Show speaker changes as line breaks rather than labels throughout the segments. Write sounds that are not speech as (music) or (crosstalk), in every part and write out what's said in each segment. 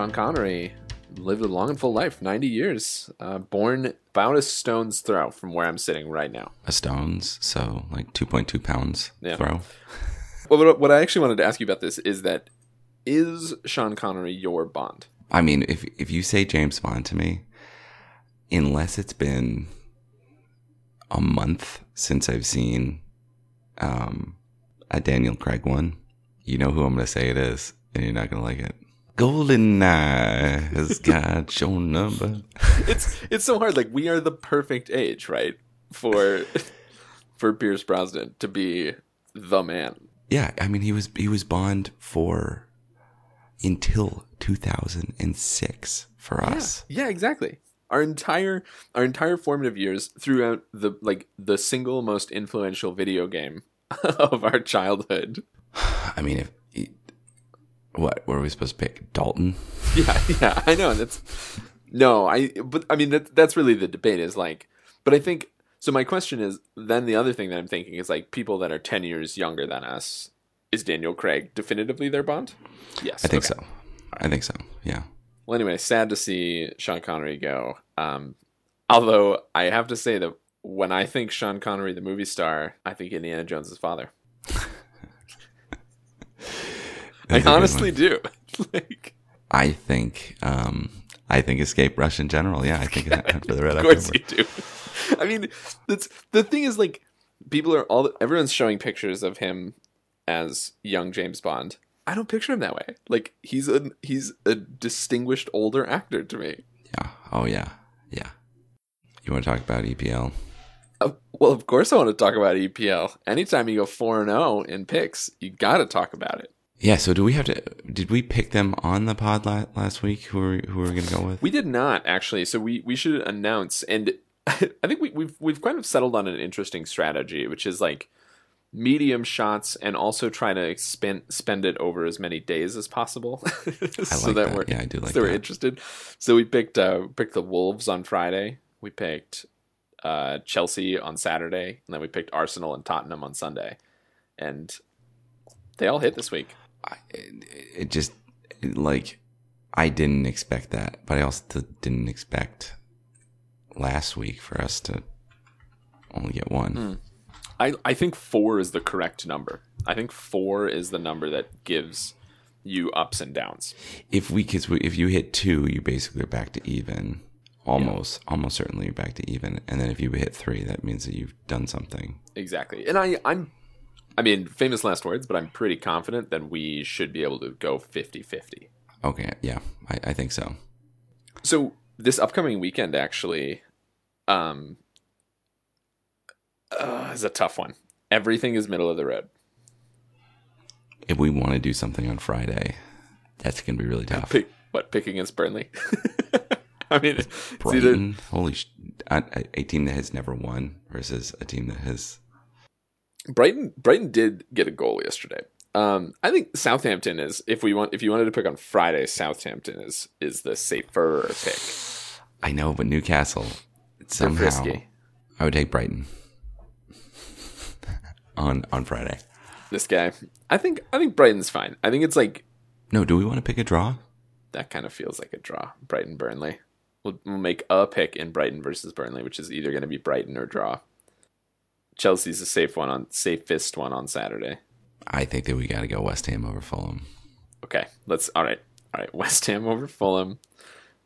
Sean Connery lived a long and full life, 90 years, uh, born about a stone's throw from where I'm sitting right now.
A stones, so like 2.2 pounds
Yeah.
throw.
Well, what- what I actually wanted to ask you about this is that is Sean Connery your Bond?
I mean, if if you say James Bond to me, unless it's been a month since I've seen um, a Daniel Craig one, you know who I'm going to say it is, and you're not going to like it. Golden Eye has got your number.
It's it's so hard. Like we are the perfect age, right, for (laughs) for Pierce Brosnan to be the man.
Yeah, I mean he was he was Bond for until 2006 for us.
Yeah, exactly. Our entire our entire formative years throughout the like the single most influential video game (laughs) of our childhood. (sighs)
I mean, if what were we supposed to pick? Dalton. (laughs)
Yeah, yeah, I know. That's no, I. But I mean, that, that's really the debate. Is like, but I think so. My question is then the other thing that I'm thinking is like people that are ten years younger than us. Is Daniel Craig definitively their Bond? Yes,
I think
okay.
so. I think so. Yeah.
Well, anyway, sad to see Sean Connery go. Um, although I have to say that when I think Sean Connery, the movie star, I think Indiana Jones's father. I
That's a good
honestly do. (laughs) like,
I think um I think escape rush in general. Yeah, I think that for the red (laughs)
of course
October.
you do. I mean, that's the thing is like people are all everyone's showing pictures of him as young James Bond. I don't picture him that way. Like he's a he's a distinguished older actor to me.
Yeah. Oh yeah. Yeah. You want to talk about EPL?
Uh, well, of course I want to talk about EPL. Anytime you go 4 and 0 in picks, you got to talk about it.
Yeah. So do we have to? Did we pick them on the pod la- last week? Who are who are we going to go with?
We did not actually, so we we should announce and (laughs) I think we we've we've kind of settled on an interesting strategy, which is like medium shots and also try to spend spend it over as many days as possible. (laughs) so
like that.
we're
Yeah, I do like
so we're interested. So we picked uh picked the Wolves on Friday. We picked uh Chelsea on Saturday, and then we picked Arsenal and Tottenham on Sunday. And they all hit this week.
I, it, it just like I didn't expect that, but I also didn't expect last week for us to only get one.
Hmm. I, I think four is the correct number. I think four is the number that gives you ups and downs.
If we, cause we, if you hit two, you basically are back to even. Almost, almost certainly you're back to even. And then if you hit three, that means that you've done something.
Exactly. And I, I'm, I mean, famous last words, but I'm pretty confident that we should be able to go 50 50.
Okay, yeah, I, I think so.
So this upcoming weekend actually, um, uh, is a tough one. Everything is middle of the road.
If we want to do something on Friday, that's gonna be really tough.
Pick what? Pick against Burnley. (laughs) I mean, it's either,
holy, sh- a team that has never won versus a team that has.
Brighton Brighton did get a goal yesterday. Um, I think Southampton is if we want if you wanted to pick on Friday, Southampton is is the safer pick.
I know, but Newcastle somehow. I would take Brighton (laughs) on on Friday.
This guy, I think I think Brighton's fine. I think it's like
No, do we want to pick a draw?
that kind of feels like a draw. Brighton Burnley. We'll, we'll make a pick in Brighton versus Burnley, which is either going to be Brighton or draw. Chelsea's a safe one on safest one on Saturday.
I think that we got to go West Ham over Fulham.
Okay, let's. All right, all right. (laughs) West Ham over Fulham,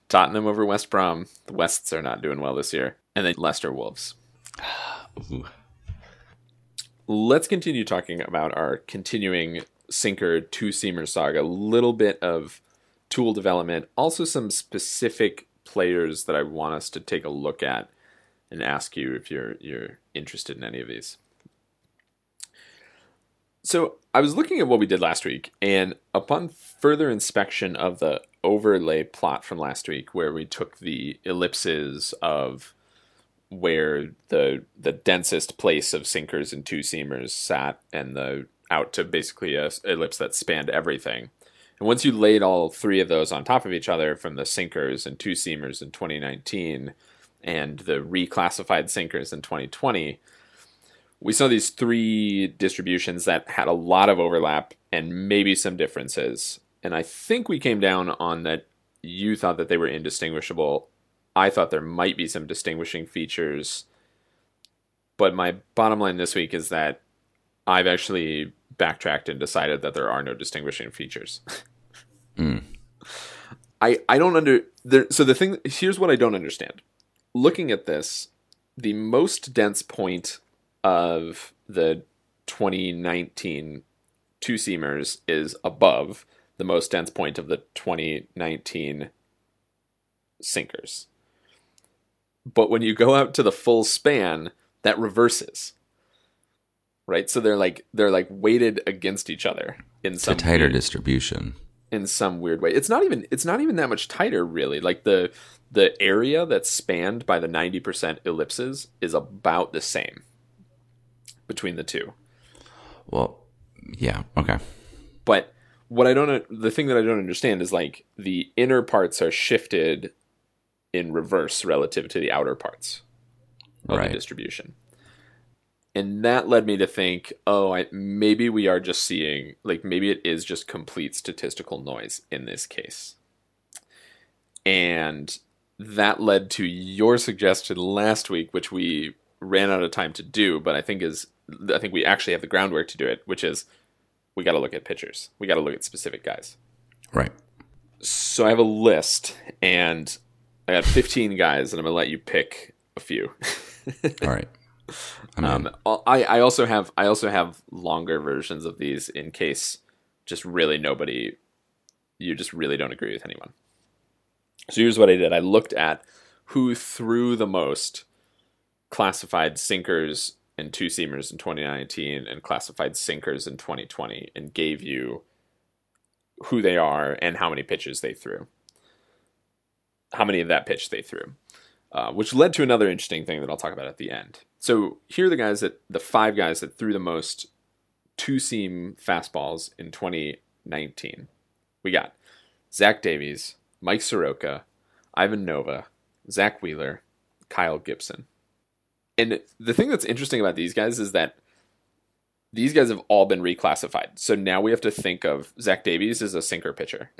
Tottenham over West Brom. The Wests are not doing well this year, and then Leicester Wolves. (sighs)
Ooh.
Let's continue talking about our continuing sinker two seamer saga. A little bit of tool development, also some specific players that I want us to take a look at and ask you if you're you're interested in any of these. So I was looking at what we did last week, and upon further inspection of the overlay plot from last week, where we took the ellipses of where the the densest place of sinkers and two seamers sat, and the out to basically a ellipse that spanned everything. And once you laid all three of those on top of each other, from the sinkers and two seamers in 2019, and the reclassified sinkers in 2020 we saw these three distributions that had a lot of overlap and maybe some differences. And I think we came down on that you thought that they were indistinguishable. I thought there might be some distinguishing features. But my bottom line this week is that I've actually backtracked and decided that there are no distinguishing features. (laughs)
Mm.
I I don't under there so the thing here's what I don't understand. Looking at this, the most dense point of the 2019 two seamers is above the most dense point of the 2019 sinkers. But when you go out to the full span, that reverses. Right? So they're like they're like weighted against each other in some
It's a tighter
weird-
distribution.
in some weird way. It's not even it's not even that much tighter really. Like the the area that's spanned by the 90% ellipses is about the same between the two.
Well, yeah, okay.
But what I don't the thing that I don't understand is like the inner parts are shifted in reverse relative to the outer parts of
Right.
the distribution. And that led me to think, oh, I, maybe we are just seeing, like, maybe it is just complete statistical noise in this case. And that led to your suggestion last week, which we ran out of time to do, but I think is, I think we actually have the groundwork to do it, which is we got to look at pictures. We got to look at specific guys.
Right.
So I have a list, and I got 15 (laughs) guys, and I'm gonna let you pick a few.
All right. (laughs)
Um, I I also have I also have longer versions of these in case just really nobody you just really don't agree with anyone. So here's what I did. I looked at who threw the most classified sinkers and two seamers in 2019 and classified sinkers in 2020 and gave you who they are and how many pitches they threw. How many of that pitch they threw. Uh, which led to another interesting thing that I'll talk about at the end. So here are the guys that the five guys that threw the most two seam fastballs in 2019. We got Zach Davies, Mike Soroka, Ivan Nova, Zack Wheeler, Kyle Gibson. And the thing that's interesting about these guys is that these guys have all been reclassified. So now we have to think of Zach Davies as a sinker pitcher. (laughs)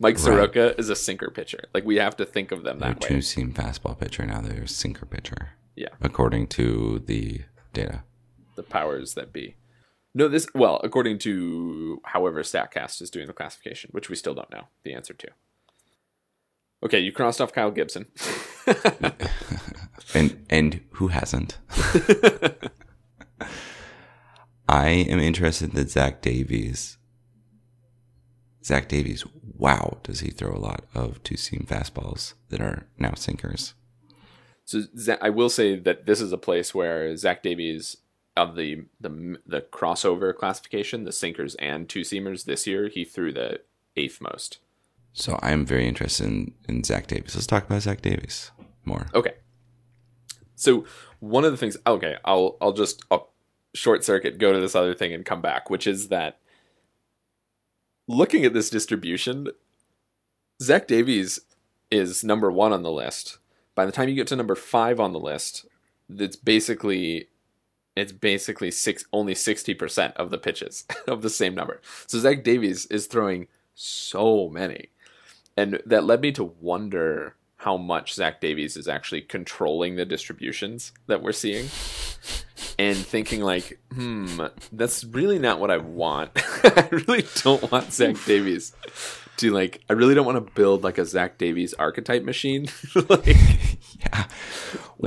Mike
Right.
Soroka is a sinker pitcher. Like we have to think of them
they're
that way.
two seam fastball pitcher. Now they're a sinker pitcher,
Yeah.
according to the data.
the powers that be. No, this well, according to however Statcast is doing the classification, which we still don't know the answer to. Okay, you crossed off Kyle Gibson. (laughs)
And and who hasn't? (laughs) I am interested that Zach Davies. Zach Davies, wow, does he throw a lot of two seam fastballs that are now sinkers?
so I will say that this is a place where Zach Davies of the the the crossover classification, the sinkers and two seamers this year, he threw the eighth most.
So I am very interested in, in Zach Davies. Let's talk about Zach Davies more.
Okay. So one of the things okay, I'll I'll just I'll short circuit go to this other thing and come back, which is that looking at this distribution, Zach Davies is number one on the list. By the time you get to number five on the list, it's basically it's basically six only sixty percent of the pitches (laughs) of the same number. So Zach Davies is throwing so many. And that led me to wonder how much Zach Davies is actually controlling the distributions that we're seeing. (laughs) And thinking like, hmm, that's really not what I want. (laughs) I really don't want Zach Davies to like I really don't want to build like a Zach Davies archetype machine. like
Yeah.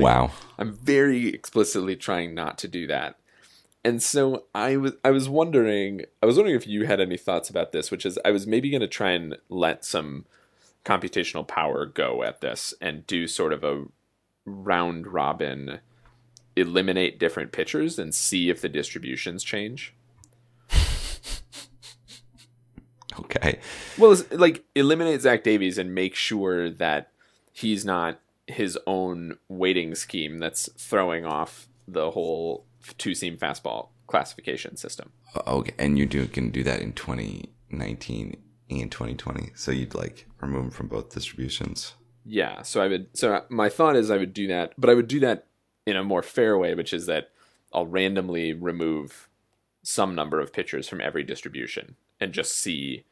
Wow.
I'm very explicitly trying not to do that. And so I was I was wondering I was wondering if you had any thoughts about this, which is I was maybe going to try and let some computational power go at this and do sort of a round robin eliminate different pitchers and see if the distributions change. (laughs)
Okay.
Well, like eliminate Zach Davies and make sure that he's not his own weighting scheme that's throwing off the whole two seam fastball classification system.
Oh, okay, and you do can do that in 2019 and 2020. So you'd like remove them from both distributions.
Yeah, so I would. So my thought is I would do that, but I would do that in a more fair way, which is that I'll randomly remove some number of pitchers from every distribution and just see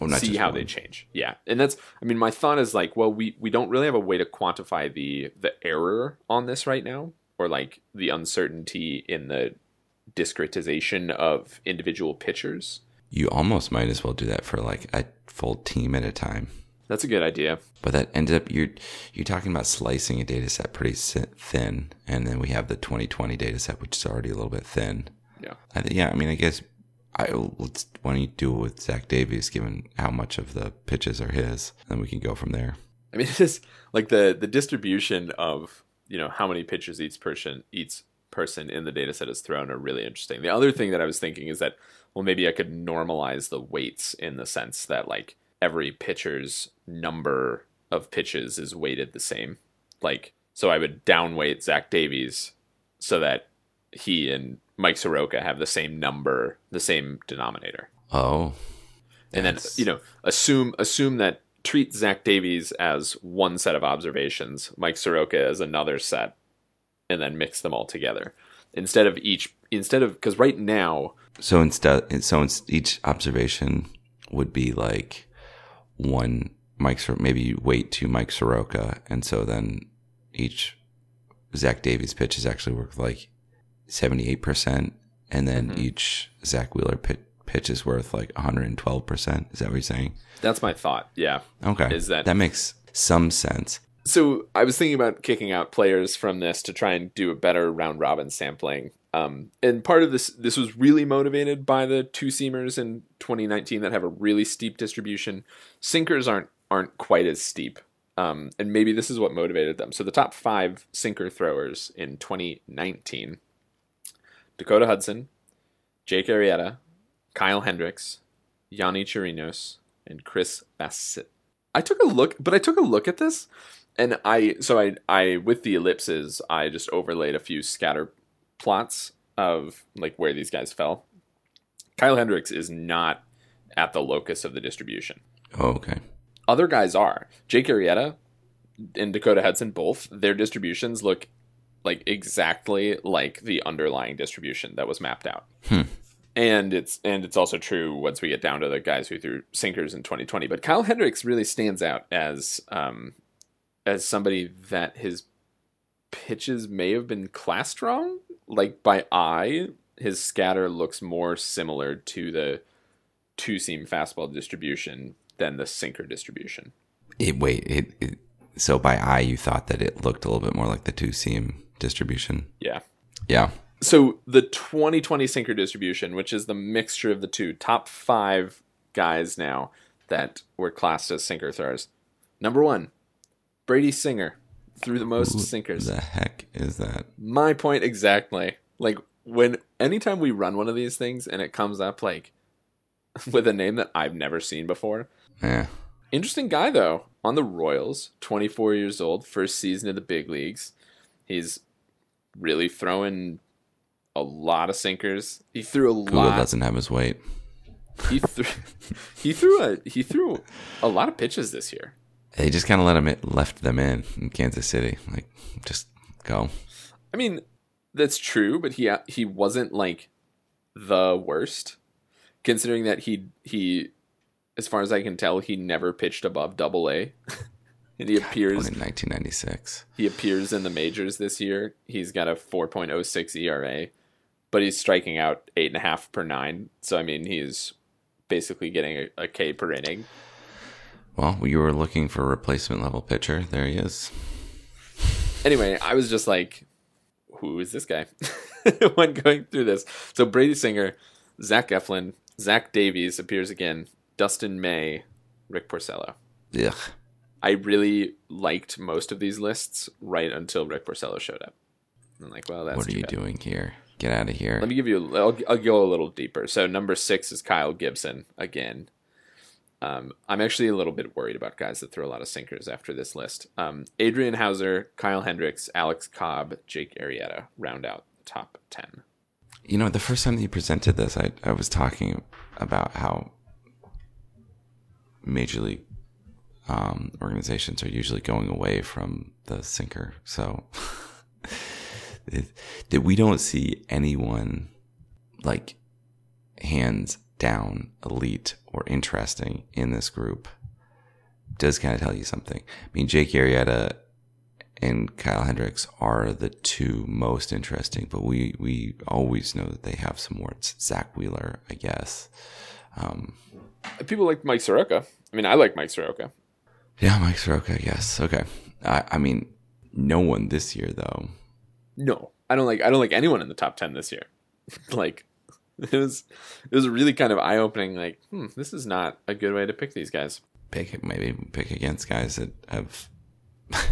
Oh,
see how
one.
they change. Yeah, and that's. I mean, my thought is like, well, we we don't really have a way to quantify the the error on this right now, or like the uncertainty in the discretization of individual pitchers.
You almost might as well do that for like a full team at a time.
That's a good idea.
But that ended up you're you're talking about slicing a data set pretty thin, and then we have the 2020 data set, which is already a little bit thin.
Yeah.
I th- yeah, I mean, I guess I let's why don't you do it with Zach Davies, given how much of the pitches are his, and we can go from there.
I mean, (laughs) it's like the the distribution of you know how many pitches each person each person in the data set is thrown are really interesting. The other thing that I was thinking is that well maybe I could normalize the weights in the sense that like every pitcher's number of pitches is weighted the same. Like so I would downweight Zach Davies so that he and Mike Soroka have the same number, the same denominator.
Oh,
and then you know assume assume that treat Zach Davies as one set of observations, Mike Soroka as another set, and then mix them all together. Instead of each instead of because right now
so instead, so each observation would be like one Mike, Sor- maybe you wait to Mike Soroka, and so then each Zach Davies pitch is actually worth like seventy eight percent, and then
Mhm.
each Zack Wheeler pit, pitch is worth like one hundred and twelve percent. Is that what you're saying?
that's my thought. Yeah.
Okay,
Is that-
that makes some sense?
So I was thinking about kicking out players from this to try and do a better round robin sampling. Um, and part of this this was really motivated by the two seamers in 2019 that have a really steep distribution. Sinkers aren't aren't quite as steep. Um, and maybe this is what motivated them. So the top five sinker throwers in 2019: Dakota Hudson, Jake Arrieta, Kyle Hendricks, Yonny Chirinos, and Chris Bassitt. I took a look, but I took a look at this, and I so I I with the ellipses I just overlaid a few scatter plots of like where these guys fell. Kyle Hendricks is not at the locus of the distribution.
Oh, okay.
Other guys are. Jake Arrieta and Dakota Hudson both their distributions look like exactly like the underlying distribution that was mapped out.
Hmm.
And it's and it's also true once we get down to the guys who threw sinkers in 2020. But Kyle Hendricks really stands out as um, as somebody that his pitches may have been classed wrong. Like by eye, his scatter looks more similar to the two seam fastball distribution than the sinker distribution.
It, wait, it, it so by eye you thought that it looked a little bit more like the two seam distribution.
Yeah.
Yeah.
So the 2020 sinker distribution, which is the mixture of the two, top five guys now that were classed as sinker throwers. Number one, Brady Singer threw the most
Who
sinkers.
The heck is that?
My point exactly. Like when anytime we run one of these things and it comes up like (laughs) with a name that I've never seen before.
Yeah.
Interesting guy though. On the Royals, 24 years old, first season of the big leagues. He's really throwing a lot of sinkers. He threw a
Google
lot.
doesn't have his weight.
He threw (laughs) he threw a he threw a lot of pitches this year.
They just kind of let him in, left them in in Kansas City. Like, just go.
I mean, that's true, but he he wasn't like the worst, considering that he he, as far as I can tell, he never pitched above Double A, (laughs) and he appears
in 1996.
he appears in the majors this year. He's got a 4.06 ERA, but he's striking out eight and a half per nine. So I mean, he's basically getting a, a K per inning.
Well, you were looking for a replacement level pitcher. There he is.
Anyway, I was just like, who is this guy? (laughs) when going through this. So Brady Singer, Zach Eflin, Zach Davies appears again, Dustin May, Rick Porcello.
Ugh.
I really liked most of these lists right until Rick Porcello showed up. I'm like, well, that's
what are you
bad.
doing here? Get out of here.
Let me give you. I'll, I'll go a little deeper. So number six is Kyle Gibson again. Um, I'm actually a little bit worried about guys that throw a lot of sinkers after this list. Um, Adrian Houser, Kyle Hendricks, Alex Cobb, Jake Arrieta round out the top ten.
You know, the first time that you presented this, I, I was talking about how major league um, organizations are usually going away from the sinker. So (laughs) that we don't see anyone like hands down elite or interesting in this group does kind of tell you something. I mean, Jake Arrieta and Kyle Hendricks are the two most interesting, but we, we always know that they have some warts. Zack Wheeler, I guess. Um,
People like Mike Soroka. I mean, I like Mike Soroka.
Yeah, Mike Soroka, yes. Okay. I, I mean, no one this year, though.
No, I don't like. I don't like anyone in the top ten this year. (laughs) like, it was it was really kind of eye opening. Like, hmm, this is not a good way to pick these guys.
Pick maybe pick against guys that have (laughs)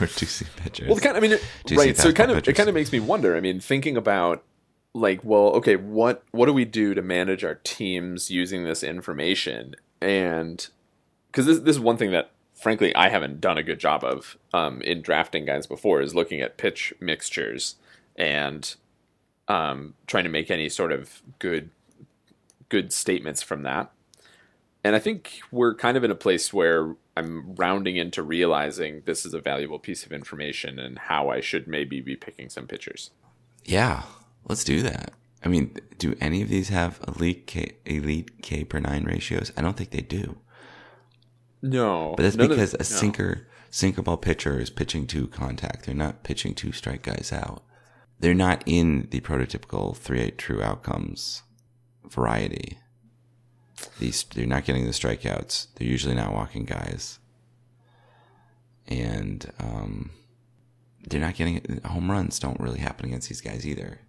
reducing pitchers.
Well, kind of, I mean, it,
Do you see
right. So it kind of it kind of makes me wonder. I mean, thinking about like, well, okay, what what do we do to manage our teams using this information? And because this this is one thing that frankly I haven't done a good job of um, in drafting guys before is looking at pitch mixtures and um, trying to make any sort of good good statements from that. And I think we're kind of in a place where I'm rounding into realizing this is a valuable piece of information and how I should maybe be picking some pitchers.
Yeah, let's do that. I mean, do any of these have elite K, elite K per nine ratios? I don't think they do.
No,
But that's
none of-
because a
no.
sinker sinker ball pitcher is pitching to contact. They're not pitching to strike guys out. They're not in the prototypical three eight true outcomes variety. These they're not getting the strikeouts. They're usually not walking guys, and um, they're not getting home runs. Don't really happen against these guys either.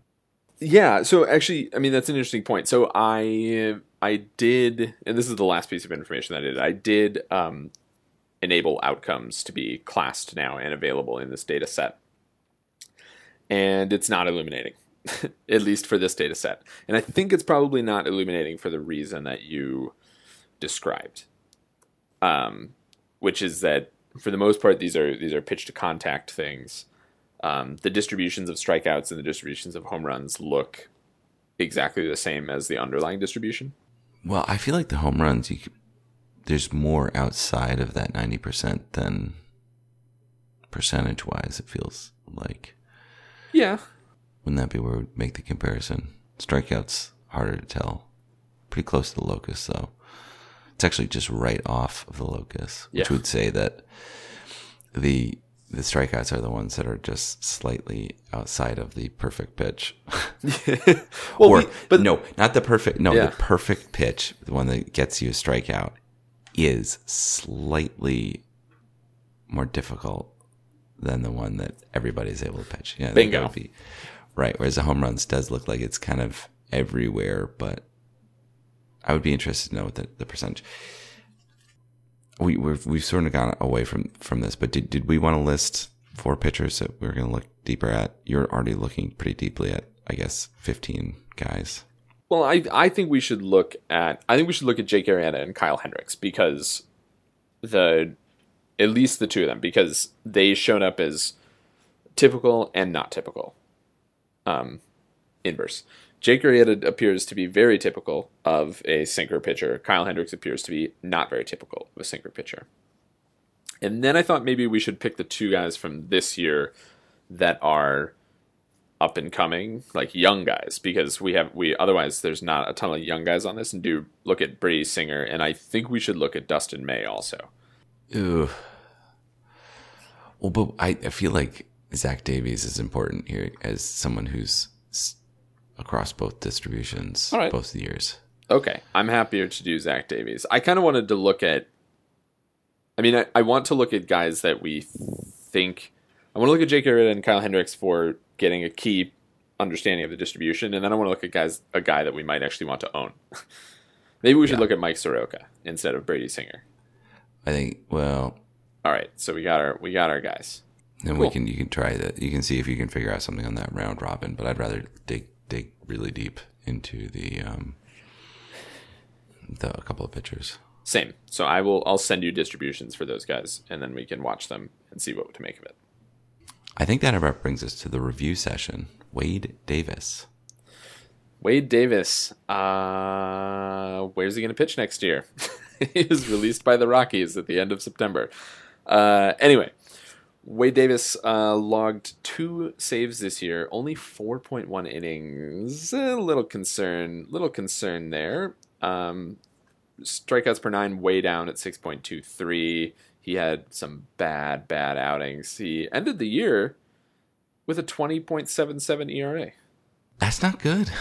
Yeah, so actually, I mean that's an interesting point. So I I did, and this is the last piece of information that I did. I did um, enable outcomes to be classed now and available in this data set, and it's not illuminating, (laughs) at least for this data set. And I think it's probably not illuminating for the reason that you described, um, which is that for the most part these are these are pitch to contact things um, the distributions of strikeouts and the distributions of home runs look exactly the same as the underlying distribution.
Well, I feel like the home runs you there's more outside of that ninety percent than percentage wise. It feels like
Yeah.
wouldn't that be where we'd make the comparison? Strikeouts harder to tell. Pretty close to the locus though. It's actually just right off of the locus, which
Yeah.
would say that the the strikeouts are the ones that are just slightly outside of the perfect pitch. (laughs)
well,
or
we- but
no, not the perfect. No,
Yeah.
the perfect pitch, the one that gets you a strikeout, is slightly more difficult than the one that everybody's able to pitch. Yeah,
Bingo.
be right. Whereas the home runs does look like it's kind of everywhere, but I would be interested to know the, the percentage. We we've we've sort of gone away from from this, but did did we want to list four pitchers that we are going to look deeper at? You're already looking pretty deeply at, I guess, fifteen guys.
well, I I think we should look at I think we should look at Jake Arrieta and Kyle Hendricks because the at least the two of them because they showed up as typical and not typical. Um, inverse. Jake Arrieta appears to be very typical of a sinker pitcher. Kyle Hendricks appears to be not very typical of a sinker pitcher. And then I thought maybe we should pick the two guys from this year that are up and coming, like young guys, because we have we otherwise there's not a ton of young guys on this. And do look at Brady Singer, and I think we should look at Dustin May also.
Ooh. Well, but I, I feel like Zach Davies is important here as someone who's across both distributions,
All right.
both the years.
Okay, I'm happier to do Zach Davies. I kind of wanted to look at. I mean, I, I want to look at guys that we think. I want to look at Jake Arrieta and Kyle Hendricks for getting a key understanding of the distribution, and then I want to look at guys a guy that we might actually want to own. (laughs) Maybe we should
Yeah.
look at Mike Soroka instead of Brady Singer.
I think. Well,
All right, so we got our we got our guys.
Then
Cool.
we can you can try that. You can see if you can figure out something on that round robin. But I'd rather dig dig really deep into the um the a couple of pictures.
Same. So I will I'll send you distributions for those guys, and then we can watch them and see what to make of it.
I think that about brings us to the review session. Wade Davis.
Wade Davis, uh, where's he going to pitch next year? (laughs) he was released by the Rockies at the end of September. Uh, anyway, Wade Davis uh, logged two saves this year, only 4.1 innings. A little concern, little concern there. Um, strikeouts per nine way down at 6.23. He had some bad, bad outings. He ended the year with a 20.77 ERA.
That's not good.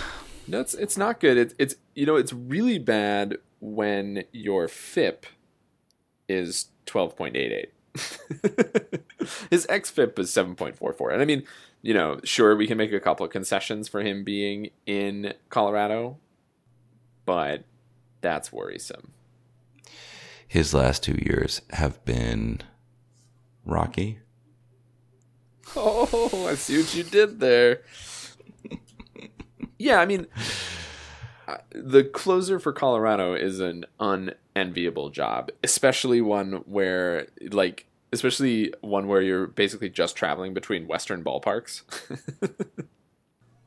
No, it's it's not good. It's it's you know it's really bad when your FIP is twelve point eight eight. (laughs) His xFIP is seven point four four, and I mean, you know, sure we can make a couple of concessions for him being in Colorado, but that's worrisome.
His last two years have been rocky.
Oh, I see what you did there. yeah, I mean, the closer for Colorado is an unenviable job, especially one where, like, especially one where you're basically just traveling between Western ballparks. (laughs)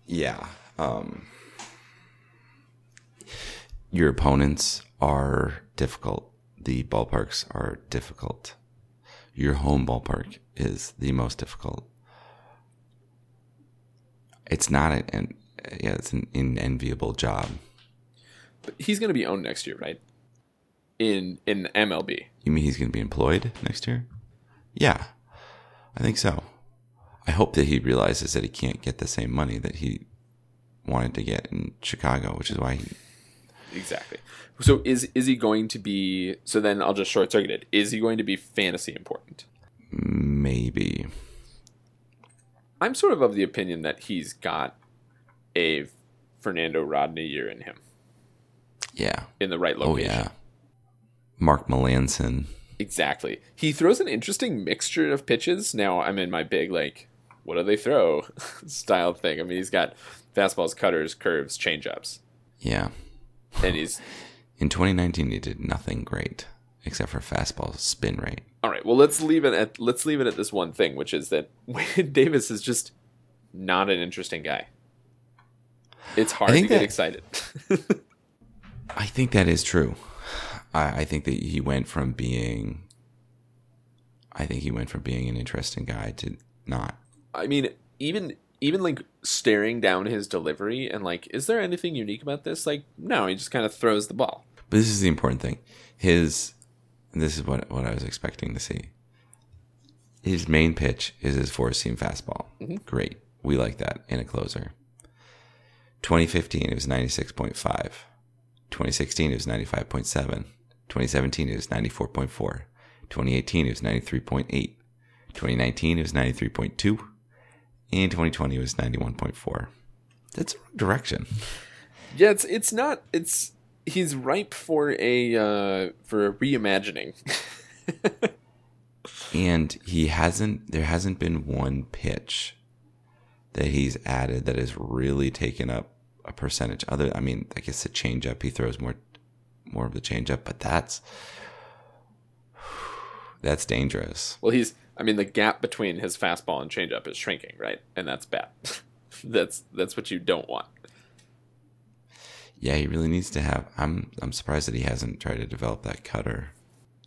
Yeah. Um, your opponents are difficult. The ballparks are difficult. Your home ballpark is the most difficult. It's not an, an yeah, it's an enviable job.
but he's going to be owned next year, right? In in MLB.
You mean he's going to be employed next year? Yeah, I think so. I hope that he realizes that he can't get the same money that he wanted to get in Chicago, which is why he
Exactly. So is is he going to be? So then I'll just short circuit it. Is he going to be fantasy important?
maybe
I'm sort of of the opinion that he's got a Fernando Rodney year in him
yeah.
in the right location.
Oh yeah. Mark Melancon.
Exactly. He throws an interesting mixture of pitches. Now I'm in my big like, what do they throw (laughs) style thing. I mean, he's got fastballs, cutters, curves, changeups,
Yeah.
and he's (sighs)
In 2019, he did nothing great except for fastball spin rate.
all right. Well, let's leave it at let's leave it at this one thing, which is that (laughs) Wade Davis is just not an interesting guy. It's hard to
think
get excited. (laughs)
I think that is true. I, I think that he went from being. I think he went from being an interesting guy to not.
I mean, even even like staring down his delivery and like, is there anything unique about this? Like, no, he just kind of throws the ball.
But this is the important thing. His. This is what what I was expecting to see. His main pitch is his four seam fastball. Mm-hmm. Great, we like that in a closer. 2015, it was 96.5. 2016, it was 95.7. 2017, it was 94.4. 2018, it was 93.8. 2019, it was 93.2. And 2020, it was 91.4. That's direction.
Yeah, it's it's not it's he's ripe for a uh for a reimagining. (laughs)
And he hasn't, there hasn't been one pitch that he's added that has really taken up a percentage. Other, I mean, I guess the changeup, he throws more, more of the changeup, but that's, that's dangerous.
well, he's I mean the gap between his fastball and changeup is shrinking, right? And that's bad. (laughs) that's that's what you don't want.
Yeah, he really needs to have, I'm, I'm surprised that he hasn't tried to develop that cutter.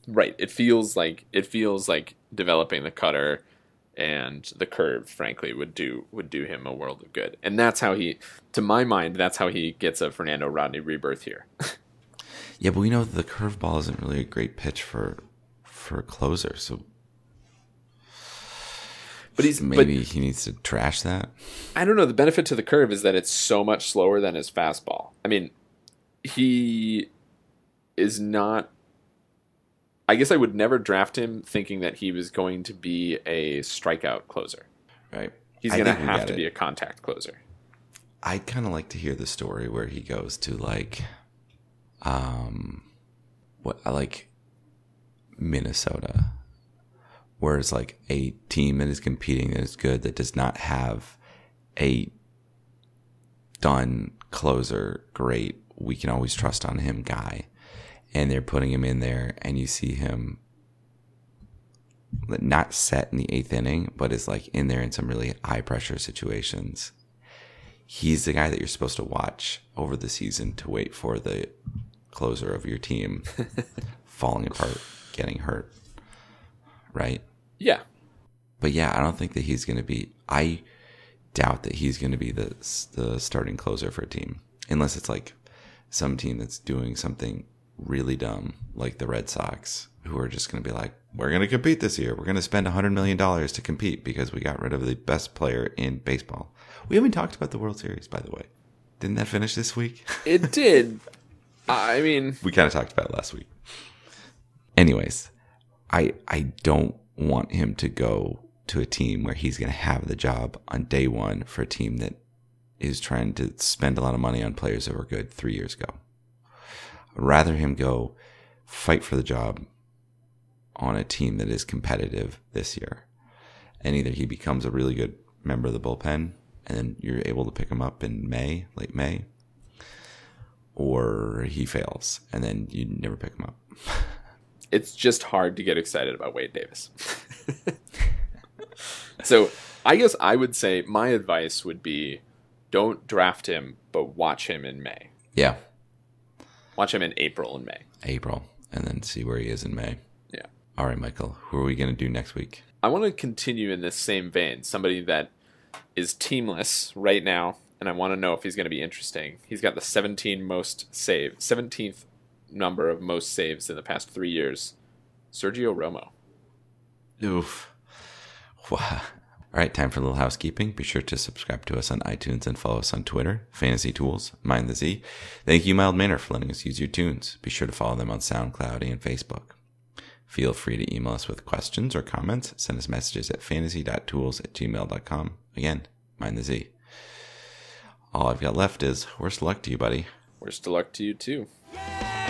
Right. It feels like it feels like developing the cutter and the curve, frankly, would do would do him a world of good. And that's how he to my mind, that's how he gets a Fernando Rodney rebirth here. (laughs)
Yeah, but we know the curveball isn't really a great pitch for, for a closer. So
But he's
maybe
but
he needs to trash that.
I don't know, the benefit to the curve is that it's so much slower than his fastball. I mean, he is not I guess I would never draft him thinking that he was going to be a strikeout closer.
Right.
He's going to have to
it.
be a contact closer.
I'd kind of like to hear the story where he goes to like, um, what I like Minnesota, Whereas like a team that is competing that is good that does not have a done closer great, we can always trust on him guy. And they're putting him in there and you see him not set in the eighth inning, but is like in there in some really high pressure situations. He's the guy that you're supposed to watch over the season to wait for the closer of your team (laughs) falling apart, getting hurt. Right?
Yeah.
But yeah, I don't think that he's going to be. I doubt that he's going to be the the starting closer for a team, unless it's like some team that's doing something really dumb, like the Red Sox, who are just going to be like, "We're going to compete this year. We're going to spend a hundred million dollars to compete because we got rid of the best player in baseball." We haven't talked about the World Series, by the way. Didn't that finish this week?
It did. (laughs) I mean,
we kind of talked about it last week. Anyways, I I don't want him to go to a team where he's going to have the job on day one for a team that is trying to spend a lot of money on players that were good three years ago. I'd rather him go fight for the job on a team that is competitive this year. And either he becomes a really good member of the bullpen and then you're able to pick him up in May, late May, or he fails and then you never pick him up. (laughs)
it's just hard to get excited about Wade Davis. (laughs) so I guess I would say my advice would be don't draft him, but watch him in May.
Yeah.
Watch him in April and May.
April, and then see where he is in May.
Yeah.
All right, Michael. Who are we going to do next week?
I want to continue in this same vein. Somebody that is teamless right now, and I want to know if he's going to be interesting. He's got the 17 most save, 17th number of most saves in the past three years. Sergio Romo.
Oof. Wow. All right, time for a little housekeeping. Be sure to subscribe to us on iTunes and follow us on Twitter, Fantasy Tools, Mind the Z. Thank you, Mild Manner, for letting us use your tunes. Be sure to follow them on SoundCloud and Facebook. Feel free to email us with questions or comments. Send us messages at fantasy.tools at gmail.com. Again, Mind the Z. All I've got left is worst luck to you, buddy.
Worst luck to you, too. Yeah!